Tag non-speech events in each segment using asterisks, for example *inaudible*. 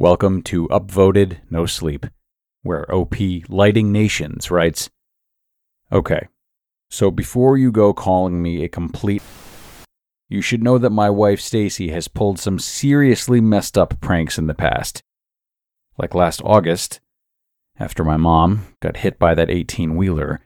Welcome to Upvoted No Sleep, where OP Lighting Nations writes Okay, so before you go calling me a complete. You should know that my wife Stacy has pulled some seriously messed up pranks in the past. Like last August, after my mom got hit by that 18 wheeler,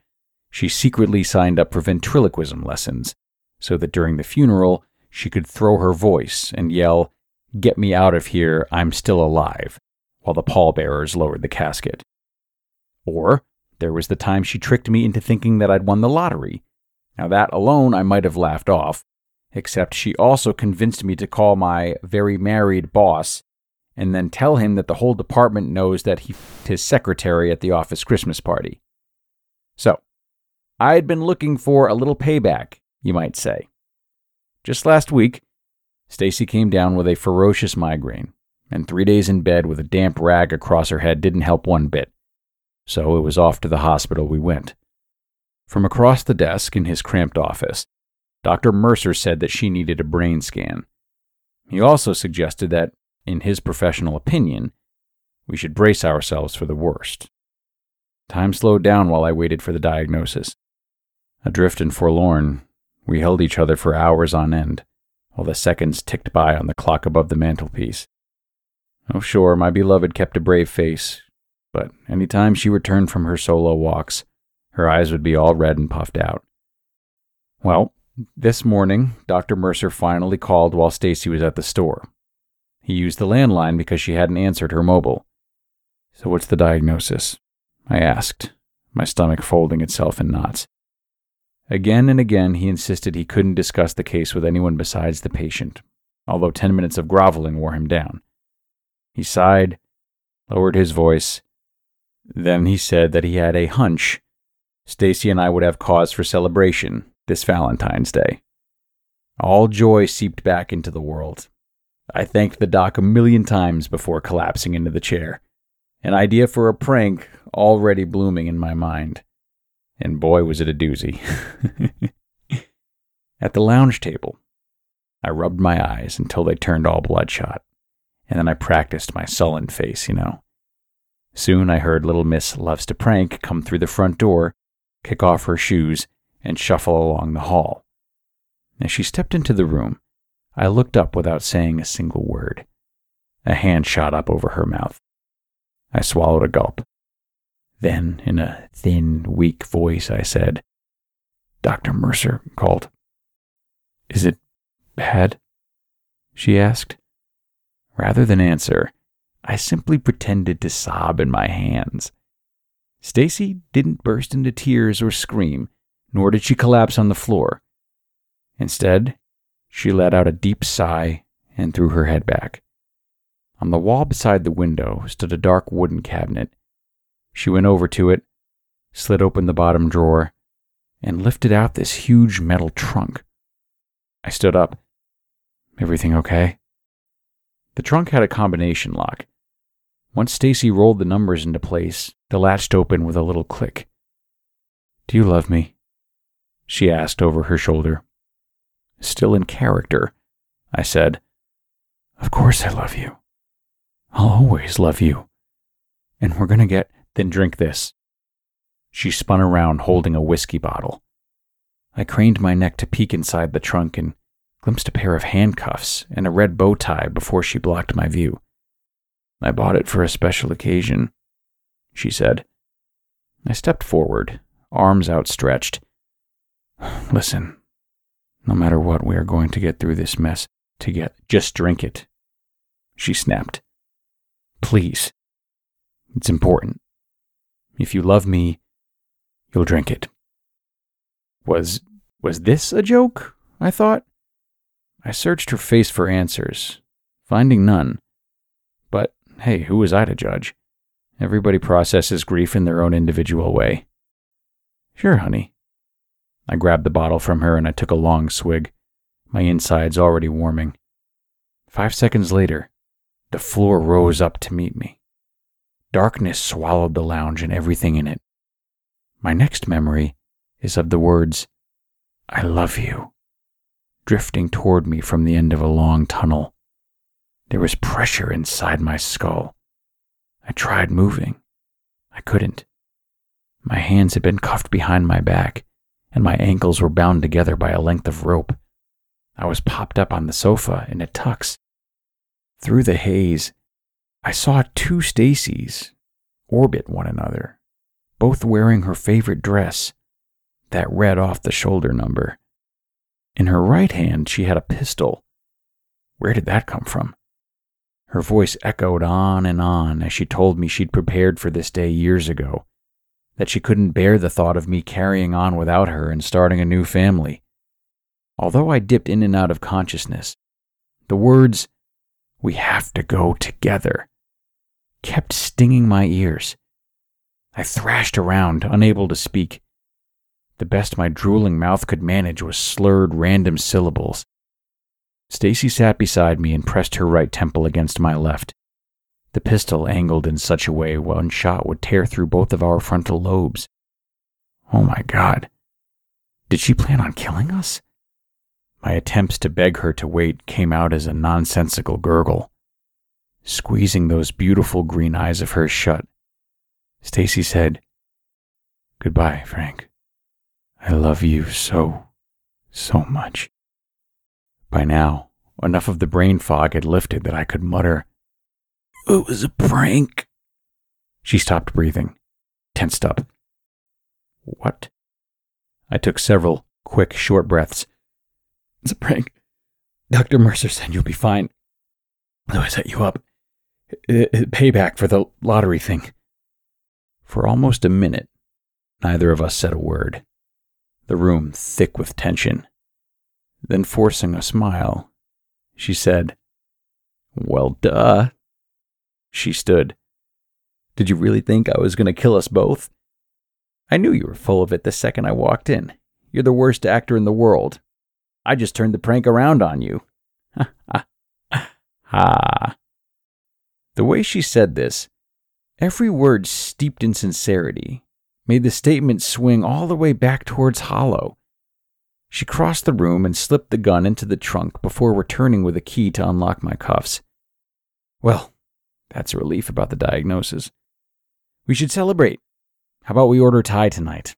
she secretly signed up for ventriloquism lessons so that during the funeral she could throw her voice and yell, Get me out of here, I'm still alive, while the pallbearers lowered the casket. Or there was the time she tricked me into thinking that I'd won the lottery. Now, that alone I might have laughed off, except she also convinced me to call my very married boss and then tell him that the whole department knows that he f***ed his secretary at the office Christmas party. So, I had been looking for a little payback, you might say. Just last week, Stacy came down with a ferocious migraine, and three days in bed with a damp rag across her head didn't help one bit. So it was off to the hospital we went. From across the desk in his cramped office, Dr. Mercer said that she needed a brain scan. He also suggested that, in his professional opinion, we should brace ourselves for the worst. Time slowed down while I waited for the diagnosis. Adrift and forlorn, we held each other for hours on end while the seconds ticked by on the clock above the mantelpiece. Oh, sure, my beloved kept a brave face, but any time she returned from her solo walks, her eyes would be all red and puffed out. Well, this morning, Dr. Mercer finally called while Stacy was at the store. He used the landline because she hadn't answered her mobile. So, what's the diagnosis? I asked, my stomach folding itself in knots. Again and again, he insisted he couldn't discuss the case with anyone besides the patient, although 10 minutes of groveling wore him down. He sighed, lowered his voice. Then he said that he had a hunch Stacy and I would have cause for celebration this Valentine's Day. All joy seeped back into the world. I thanked the doc a million times before collapsing into the chair, an idea for a prank already blooming in my mind. And boy, was it a doozy. *laughs* At the lounge table, I rubbed my eyes until they turned all bloodshot, and then I practiced my sullen face, you know. Soon I heard little Miss Loves to Prank come through the front door, kick off her shoes, and shuffle along the hall. As she stepped into the room, I looked up without saying a single word. A hand shot up over her mouth. I swallowed a gulp. Then, in a thin, weak voice, I said, Dr. Mercer called. Is it bad? She asked. Rather than answer, I simply pretended to sob in my hands. Stacy didn't burst into tears or scream, nor did she collapse on the floor. Instead, she let out a deep sigh and threw her head back. On the wall beside the window stood a dark wooden cabinet she went over to it, slid open the bottom drawer, and lifted out this huge metal trunk. I stood up. Everything okay? The trunk had a combination lock. Once Stacy rolled the numbers into place, the latch opened with a little click. Do you love me? She asked over her shoulder. Still in character, I said. Of course I love you. I'll always love you. And we're going to get then drink this. She spun around holding a whiskey bottle. I craned my neck to peek inside the trunk and glimpsed a pair of handcuffs and a red bow tie before she blocked my view. I bought it for a special occasion, she said. I stepped forward, arms outstretched. *sighs* Listen, no matter what, we are going to get through this mess to get. Just drink it. She snapped. Please. It's important. If you love me, you'll drink it. Was was this a joke? I thought. I searched her face for answers, finding none. But hey, who was I to judge? Everybody processes grief in their own individual way. Sure, honey. I grabbed the bottle from her and I took a long swig, my insides already warming. Five seconds later, the floor rose up to meet me. Darkness swallowed the lounge and everything in it. My next memory is of the words, I love you, drifting toward me from the end of a long tunnel. There was pressure inside my skull. I tried moving. I couldn't. My hands had been cuffed behind my back, and my ankles were bound together by a length of rope. I was popped up on the sofa in a tux. Through the haze, I saw two Stacys orbit one another, both wearing her favorite dress, that red off the shoulder number. In her right hand, she had a pistol. Where did that come from? Her voice echoed on and on as she told me she'd prepared for this day years ago, that she couldn't bear the thought of me carrying on without her and starting a new family. Although I dipped in and out of consciousness, the words, we have to go together, kept stinging my ears. I thrashed around, unable to speak. The best my drooling mouth could manage was slurred random syllables. Stacy sat beside me and pressed her right temple against my left. The pistol angled in such a way one shot would tear through both of our frontal lobes. Oh my God. Did she plan on killing us? My attempts to beg her to wait came out as a nonsensical gurgle. Squeezing those beautiful green eyes of hers shut, Stacy said, Goodbye, Frank. I love you so, so much. By now, enough of the brain fog had lifted that I could mutter, It was a prank. She stopped breathing, tensed up. What? I took several quick, short breaths. It's a prank. Dr. Mercer said you'll be fine. Though I set you up. Uh, uh, payback for the lottery thing. For almost a minute, neither of us said a word, the room thick with tension. Then, forcing a smile, she said, Well, duh. She stood. Did you really think I was going to kill us both? I knew you were full of it the second I walked in. You're the worst actor in the world. I just turned the prank around on you. *laughs* Ha ha ha. The way she said this, every word steeped in sincerity, made the statement swing all the way back towards hollow. She crossed the room and slipped the gun into the trunk before returning with a key to unlock my cuffs. Well, that's a relief about the diagnosis. We should celebrate. How about we order Thai tonight?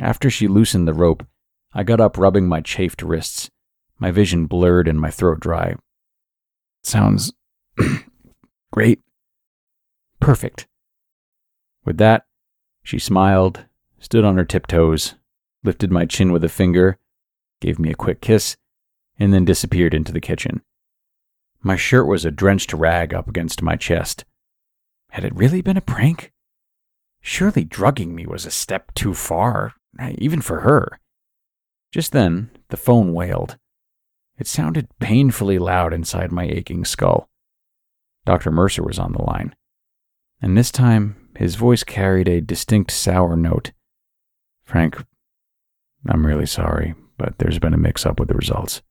After she loosened the rope, I got up, rubbing my chafed wrists, my vision blurred and my throat dry. Sounds *clears throat* great. Perfect. With that, she smiled, stood on her tiptoes, lifted my chin with a finger, gave me a quick kiss, and then disappeared into the kitchen. My shirt was a drenched rag up against my chest. Had it really been a prank? Surely drugging me was a step too far, eh, even for her. Just then, the phone wailed. It sounded painfully loud inside my aching skull. Dr. Mercer was on the line, and this time his voice carried a distinct sour note. Frank, I'm really sorry, but there's been a mix up with the results.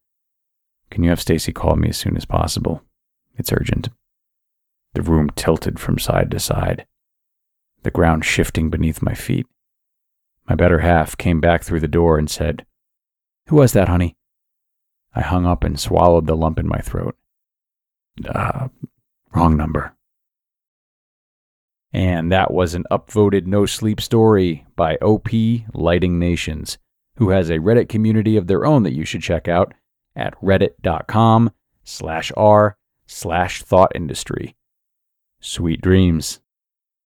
Can you have Stacy call me as soon as possible? It's urgent. The room tilted from side to side, the ground shifting beneath my feet. My better half came back through the door and said, Who was that, honey? I hung up and swallowed the lump in my throat. Uh, wrong number. And that was an upvoted no sleep story by OP Lighting Nations who has a Reddit community of their own that you should check out at reddit.com slash r slash thought industry. Sweet dreams.